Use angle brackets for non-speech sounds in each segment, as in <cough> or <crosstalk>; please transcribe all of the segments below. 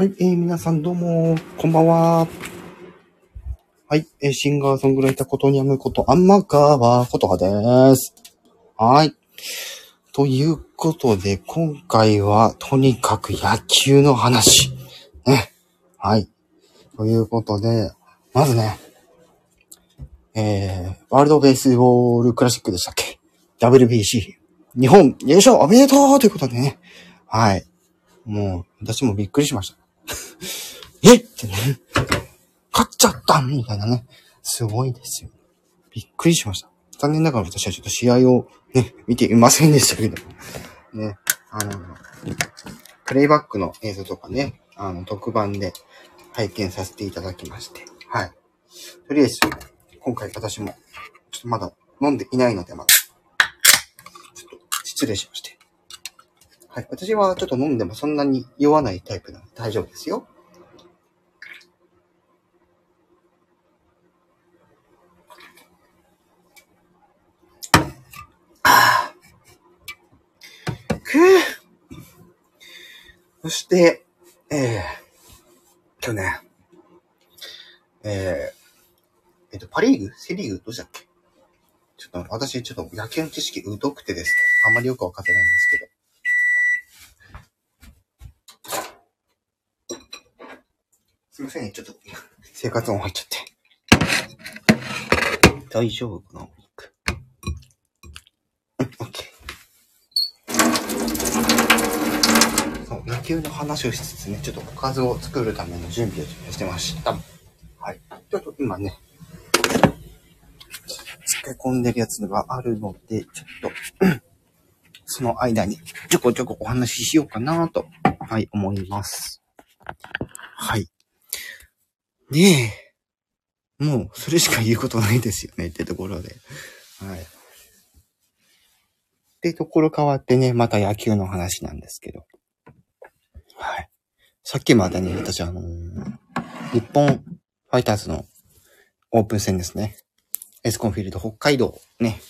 はい、えー、皆さんどうも、こんばんは。はい、えー、シンガーソングライターことにゃむこと、あんまかわことはです。はい。ということで、今回は、とにかく野球の話。ね。はい。ということで、まずね、えー、ワールドベースボールクラシックでしたっけ ?WBC。日本優勝おめでとうということでね。はい。もう、私もびっくりしました。え？ってね。勝っちゃったみたいなね。すごいですよ。びっくりしました。残念ながら私はちょっと試合をね、見ていませんでしたけど。ね。あの、プレイバックの映像とかね、あの、特番で拝見させていただきまして。はい。とりあえず、今回私も、ちょっとまだ飲んでいないので、まだ。ちょっと失礼しまして。はい。私はちょっと飲んでもそんなに酔わないタイプなので大丈夫ですよ。く。そして、えー、今日ね、えー、えっと、パリーグ？セリーグ？どうしたっけ？ちょっと、私、ちょっと野球の知識疎くてですね、あんまりよくわかってないんですけど。すいません、ちょっと、生活音入っちゃって。大丈夫かなうん、オッケー。そう、野球の話をしつつね、ちょっとおかずを作るための準備をしてました。はい。ちょっと今ね、漬け込んでるやつがあるので、ちょっと、う <clears throat> んその間にちょこちょこお話ししようかなと、はい、思います。はい。ねえ。もう、それしか言うことないですよね、ってところで。はい。で、ところ変わってね、また野球の話なんですけど。はい。さっきまでね、私あのー日本ファイターズのオープン戦ですね。エスコンフィールド北海道ね。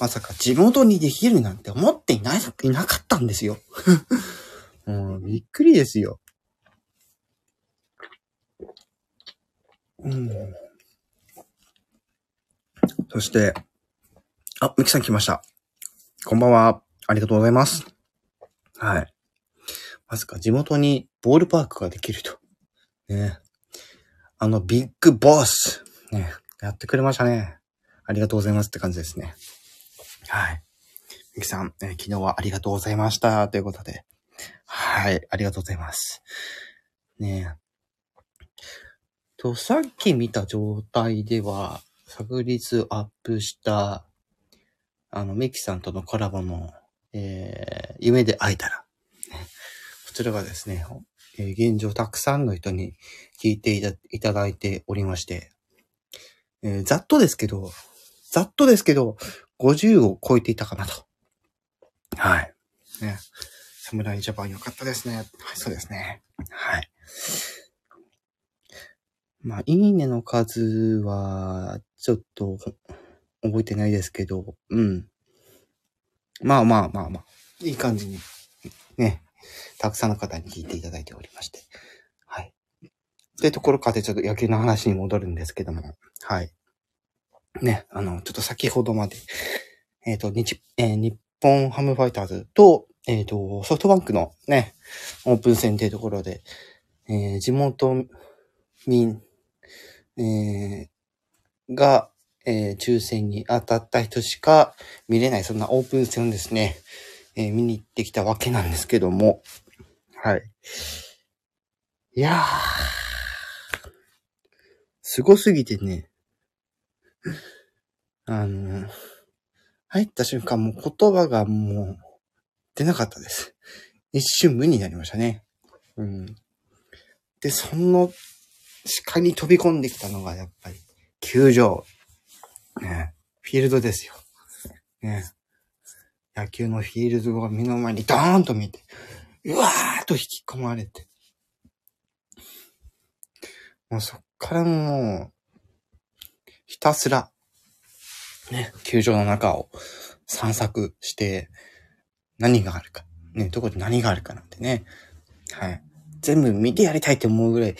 まさか地元にできるなんて思っていない、いなかったんですよ。<laughs> もうびっくりですよ。うん。そして、あ、ミキさん来ました。こんばんは。ありがとうございます。はい。まさか地元にボールパークができると。ね。あのビッグボス。ね。やってくれましたね。ありがとうございますって感じですね。はい。ミキさん、え昨日はありがとうございました。ということで。はい。ありがとうございます。ねえと、さっき見た状態では、昨日アップした、あの、ミキさんとのコラボの、えー、夢で会えたら、こちらがですね、えー現状たくさんの人に聞いていただいておりまして、えーざっとですけど、ざっとですけど、50を超えていたかなと。はい。ね。侍ジャパンよかったですね。はい、そうですね。はい。まあ、いいねの数は、ちょっと、覚えてないですけど、うん。まあまあまあまあ、いい感じに、ね、たくさんの方に聞いていただいておりまして。はい。というところからでちょっと野球の話に戻るんですけども、はい。ね、あの、ちょっと先ほどまで、えっ、と、日、えー日本ハムファイターズと、えっ、と、ソフトバンクのね、オープン戦というところで、えー地元民、えーが、えー抽選に当たった人しか見れない、そんなオープン戦ですね、えー見に行ってきたわけなんですけども、はい。いやー、すごすぎてね、<laughs> あの、入った瞬間もう言葉がもう出なかったです。一瞬無になりましたね。うん。で、その視界に飛び込んできたのがやっぱり球場。ね、フィールドですよ。ね。野球のフィールドが目の前にドーンと見て、うわーっと引き込まれて。もうそっからもう、ひたすら、ね、球場の中を散策して、何があるか、ね、どこで何があるかなんてね、はい。全部見てやりたいって思うぐらい、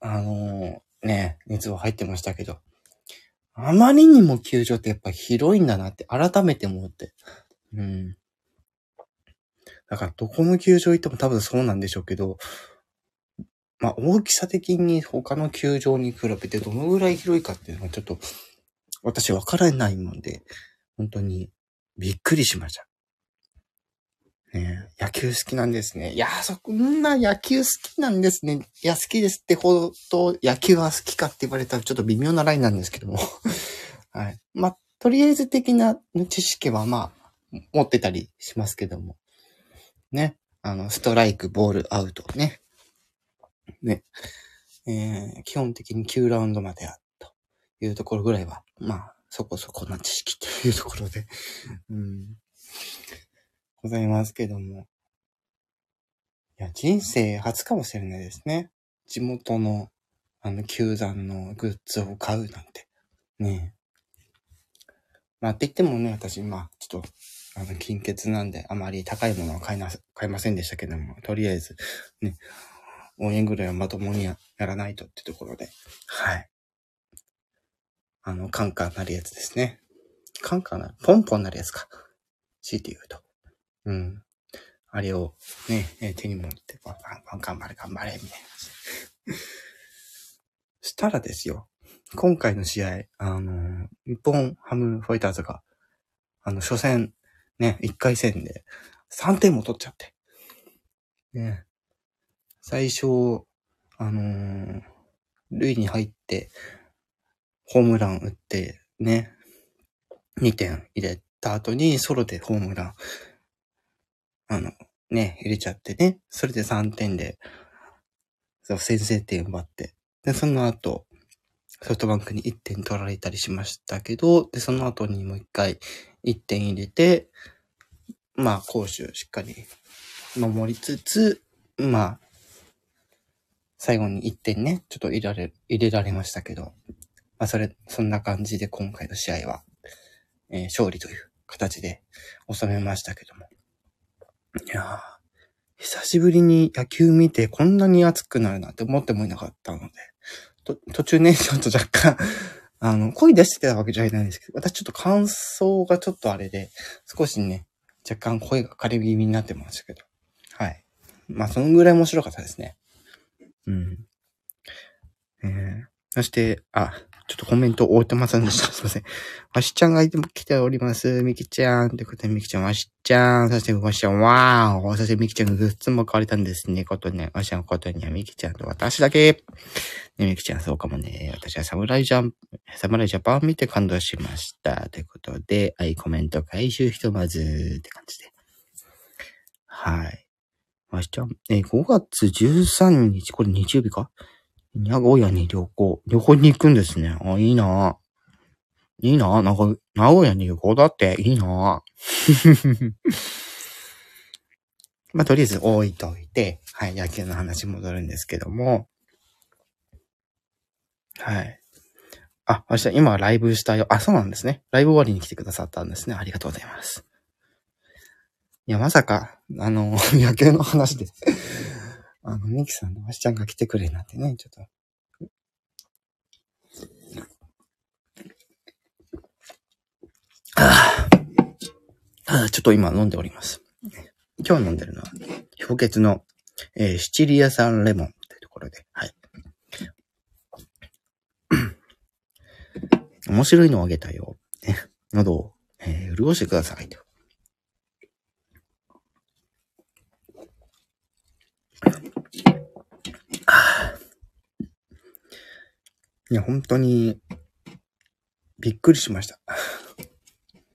あのーね、熱は入ってましたけど、あまりにも球場ってやっぱ広いんだなって改めて思って。うん。だからどこの球場行っても多分そうなんでしょうけど、まあ大きさ的に他の球場に比べてどのぐらい広いかっていうのはちょっと私わからないもんで、本当にびっくりしました。ね野球好きなんですね。いやそんな野球好きなんですね。いや、好きですってほど野球は好きかって言われたらちょっと微妙なラインなんですけども。<laughs> はい。まあ、とりあえず的な知識はまあ、持ってたりしますけども。ね。あの、ストライク、ボール、アウトね。ね。えー、基本的に9ラウンドまであるというところぐらいは、まあ、そこそこな知識というところで、<laughs> うん、ございますけども。いや、人生初かもしれないですね。地元の、あの、球団のグッズを買うなんて。ねまあ、って言ってもね、私、まあ、ちょっと、あの、金欠なんで、あまり高いものは買いな、買いませんでしたけども、とりあえず、ね、応援ぐらいはまともにやらないとってところで、はい。あの、カンカンなるやつですね。カンカンなる、ポンポンなるやつか。強いて言うと。うん。あれをね、手に持って、パンパン頑張れ頑張れ、みたいな。<laughs> したらですよ。今回の試合、あの、日本ハムファイターズが、あの、初戦、ね、1回戦で3点も取っちゃって。ね。最初、あのー、塁に入って、ホームラン打って、ね、2点入れた後にソロでホームラン、あの、ね、入れちゃってね、それで3点で、そう、先制点奪って、で、その後、ソフトバンクに1点取られたりしましたけど、で、その後にもう一回1点入れて、まあ、攻守しっかり守りつつ、まあ、最後に1点ね、ちょっと入れられ、入れられましたけど、まあ、それ、そんな感じで今回の試合は、えー、勝利という形で収めましたけども。いやー、久しぶりに野球見てこんなに熱くなるなんて思ってもいなかったので、途中ね、ちょっと若干あの、声出してたわけじゃないんですけど、私ちょっと感想がちょっとあれで、少しね、若干声が枯れ気味になってましたけど。はい。まあ、そのぐらい面白かったですね。うん。えー、そして、あ、ちょっとコメント終えてませんでした。<laughs> すいません。わしちゃんがいても来ております。みきちゃん。ということで、みきちゃん、わしちゃん。そして、わしちゃん、わーお。そして、みきちゃんがグッズも買われたんですね。ことね、わしちゃんことにはみきちゃんと私だけ。ね、みきちゃん、そうかもね。私はサムライジャン、サムライジャパン見て感動しました。ということで、はい、コメント回収ひとまず、って感じで。はい。わしちゃん、え5月13日、これ日曜日か？名古屋に旅行。旅行に行くんですね。あ、いいないいななんか、名古屋に旅行だっていいな <laughs> まあ、とりあえず置いといて、はい、野球の話戻るんですけども、はい。あ、明日、今はライブしたよ。あ、そうなんですね。ライブ終わりに来てくださったんですね。ありがとうございます。いや、まさか、あの、<laughs> 野球の話であの、ミキさんのわしちゃんが来てくれなんてね、ちょっと。ああ、ちょっと今飲んでおります。今日飲んでるのは、氷結の、えー、シチリア産レモンってところで、はい。<coughs> 面白いのをあげたよ。ね、喉を、えー、潤してくださいと。いや、本当に、びっくりしました。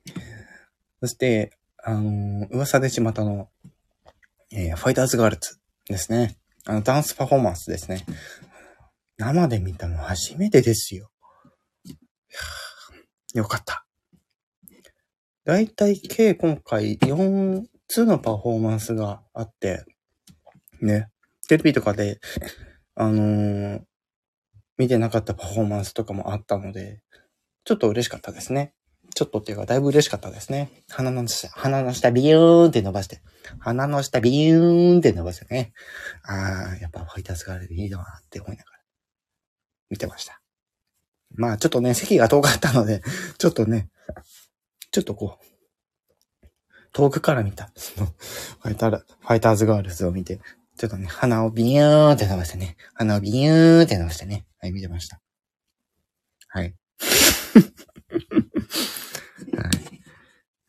<laughs> そして、あのー、噂で巷の、えー、ファイターズガールズですね。あの、ダンスパフォーマンスですね。生で見たの初めてですよ。よかった。だいたい計今回4つのパフォーマンスがあって、ね、テレビとかで、あのー、見てなかったパフォーマンスとかもあったので、ちょっと嬉しかったですね。ちょっとっていうか、だいぶ嬉しかったですね。鼻の下、鼻の下ビューンって伸ばして、鼻の下ビューンって伸ばしてね。ああ、やっぱファイターズガールでいいなって思いながら、見てました。まあちょっとね、席が遠かったので、ちょっとね、ちょっとこう、遠くから見た、その、ファイター、ファイターズガールズを見て、ちょっとね、鼻をビューンって伸ばしてね、鼻をビューンって伸ばしてね、はい、見てました。はい。<laughs> は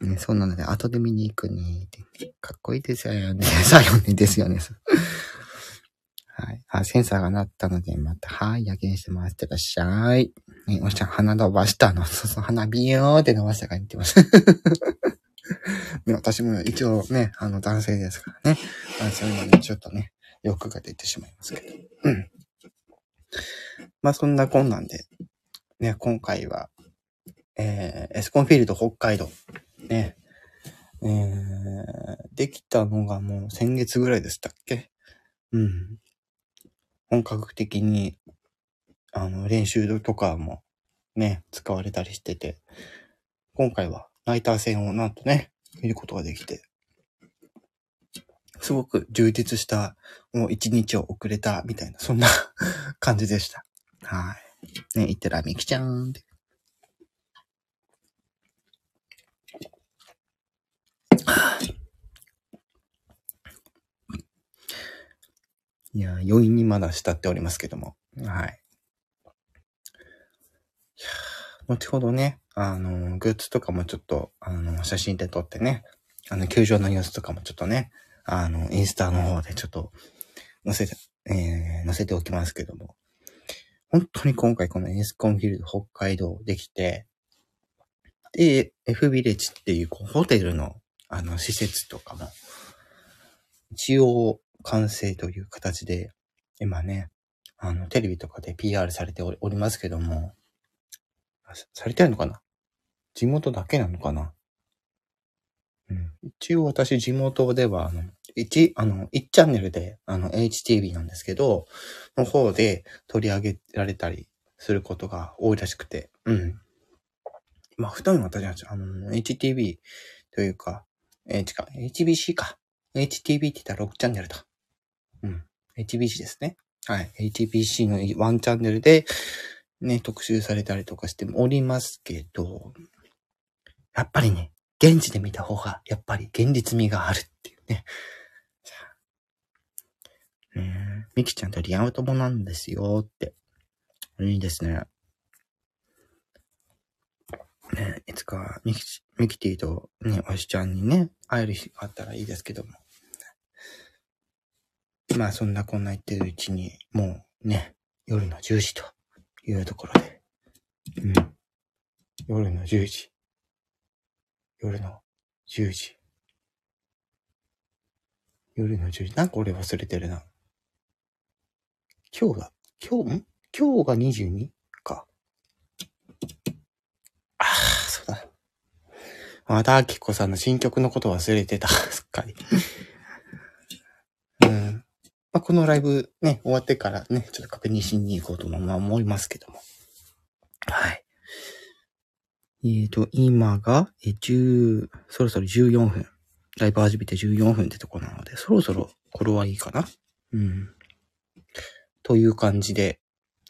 い。ね、そうなので、後で見に行くねかっこいいですよね。<laughs> さよね、ですよね。<laughs> はい。あ、センサーが鳴ったので、また、はい、夜勤してます。ってらっしゃい。ね、おっしゃん、鼻伸ばしたの。そうそう、鼻ビヨーって伸ばしたから言ってました。私も一応ね、あの、男性ですからね。まあ、そういうのにちょっとね、欲が出てしまいますけど。うん。まあ、そんなこんなで、ね、今回は、えー、エスコンフィールド北海道、ね、えー、できたのがもう先月ぐらいでしたっけ？うん。本格的に、あの、練習とかもね、使われたりしてて、今回はナイター戦をなんとね、見ることができて、すごく充実した、もう一日を遅れた、みたいな、そんな <laughs> 感じでした。はい。ね、いってらみきちゃんって。いや、余韻にまだ浸っておりますけども。はい。後ほどね、あの、グッズとかもちょっと、あの、写真で撮ってね、あの、球場の様子とかもちょっとね、あの、インスタの方でちょっと載せて、えー、載せておきますけども。本当に今回このエスコンフィールド北海道できて、で、F ビレッジっていうこうホテルのあの施設とかも、一応完成という形で、今ね、あの、テレビとかで PR されておりますけども、されてるのかな？地元だけなのかな？うん。一応私地元では、あの、1、あの、1チャンネルで、あの、HTV なんですけど、の方で取り上げられたりすることが多いらしくて、うん。まあ、普段私は、あの、HTV というか、え、違う、HBC か。HTV って言ったら6チャンネルだ。うん。HBC ですね。はい。HBC の1チャンネルで、ね、特集されたりとかしておりますけど、やっぱりね、現地で見た方が、やっぱり現実味があるっていうね。ねミキちゃんとリアル友なんですよって。いいですね。ね、いつかミキ、ミキティとね、おしちゃんにね、会える日があったらいいですけども。まあそんなこんな言ってるうちに、もうね、夜の10時というところで。うん。夜の10時。夜の10時。夜の10時。なんか俺忘れてるな。今日が、今日、ん？今日が 22? か。ああ、そうだ。また、あきこさんの新曲のこと忘れてた。<laughs> すっかり。うん。まあ、このライブね、終わってからね、ちょっと確認しに行こうとも思いますけども。はい。えっ、ー、と、今が、え、10、そろそろ14分。ライブ始めて14分ってとこなので、そろそろこれはいいかなうん。という感じで、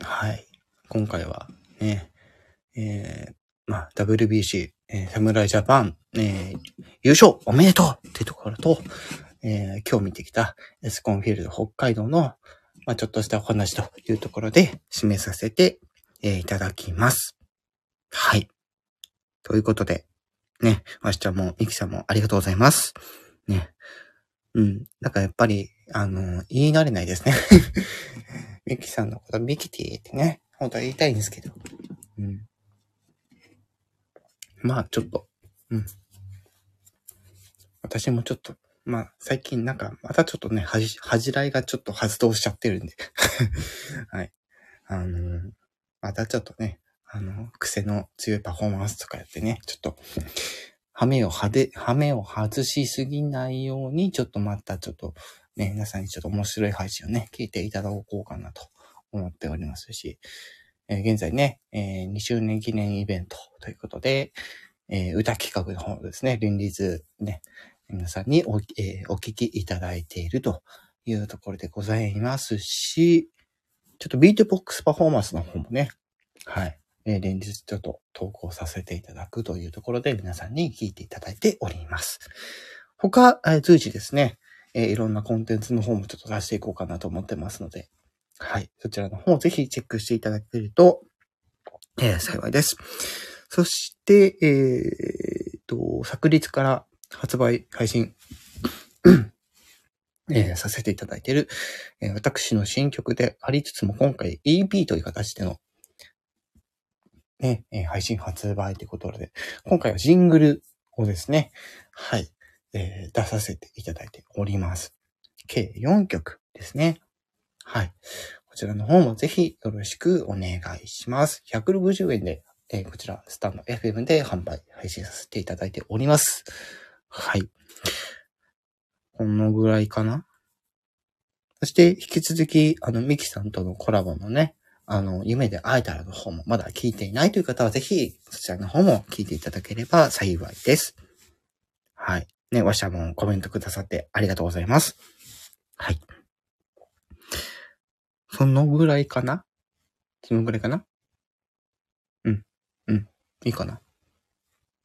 はい。今回はね、えー、まあ、WBC、えー、サムライジャパン、えー、優勝おめでとうってところと、えー、今日見てきたエスコンフィールド北海道の、まあ、ちょっとしたお話というところで締めさせて、えー、いただきます。はい。ということで、ね、わしちゃんも、ミキさんもありがとうございます。ね。うん。なんかやっぱり、あの、言い慣れないですね。<laughs> ミキさんのこと、ミキティってね、本当は言いたいんですけど。うん。まあ、ちょっと、うん。私もちょっと、まあ、最近なんか、またちょっとね、はじ、恥じらいがちょっと発動しちゃってるんで。<laughs> はい。あのー、またちょっとね、あの、癖の強いパフォーマンスとかやってね、ちょっと、ハメを派手、ハメを外しすぎないように、ちょっとまたちょっと、ね、皆さんにちょっと面白い配信をね、聞いていただこうかなと思っておりますし、えー、現在ね、えー、2周年記念イベントということで、えー歌企画の方ですね、連日ね、皆さんにお,、えお聞きいただいているというところでございますし、ちょっとビートボックスパフォーマンスの方もね、はい、えー連日ちょっと投稿させていただくというところで皆さんに聞いていただいております。他、えー随時ですね、えーいろんなコンテンツの方もちょっと出していこうかなと思ってますので、はい。そちらの方をぜひチェックしていただけると、えー幸いです。そして、えーっと、昨日から発売、配信、<clears throat> えーさせていただいている、えー私の新曲でありつつも今回 EP という形での、ね、え配信発売ということで、今回はジングルをですね、はい、えー出させていただいております。計4曲ですね。はい。こちらの方もぜひよろしくお願いします。160円で、えーこちら、スタンド FM で販売、配信させていただいております。はい。このぐらいかなそして、引き続き、あの、ミキさんとのコラボのね、あの、夢で会えたらの方もまだ聞いていないという方は、ぜひ、そちらの方も聞いていただければ幸いです。はい。ね、わしゃもコメントくださってありがとうございます。はい。そのぐらいかな？そのぐらいかな？うん。うん。いいかな？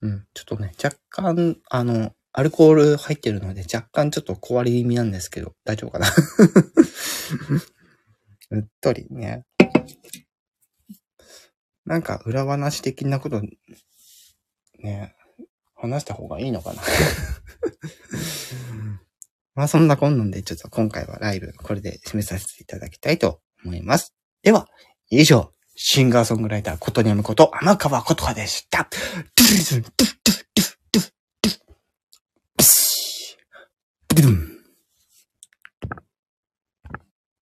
うん。ちょっとね、若干、あの、アルコール入ってるので若干ちょっと壊れ気味なんですけど、大丈夫かな？<laughs> うっとりね。なんか裏話的なこと、ね、話した方がいいのかな <laughs> まあそんなこんなんでちょっと今回はライブこれで締めさせていただきたいと思います。では、以上、シンガーソングライターことにゃむこと天川ことはでした。ドゥルドゥルドゥルドゥルドゥルドゥル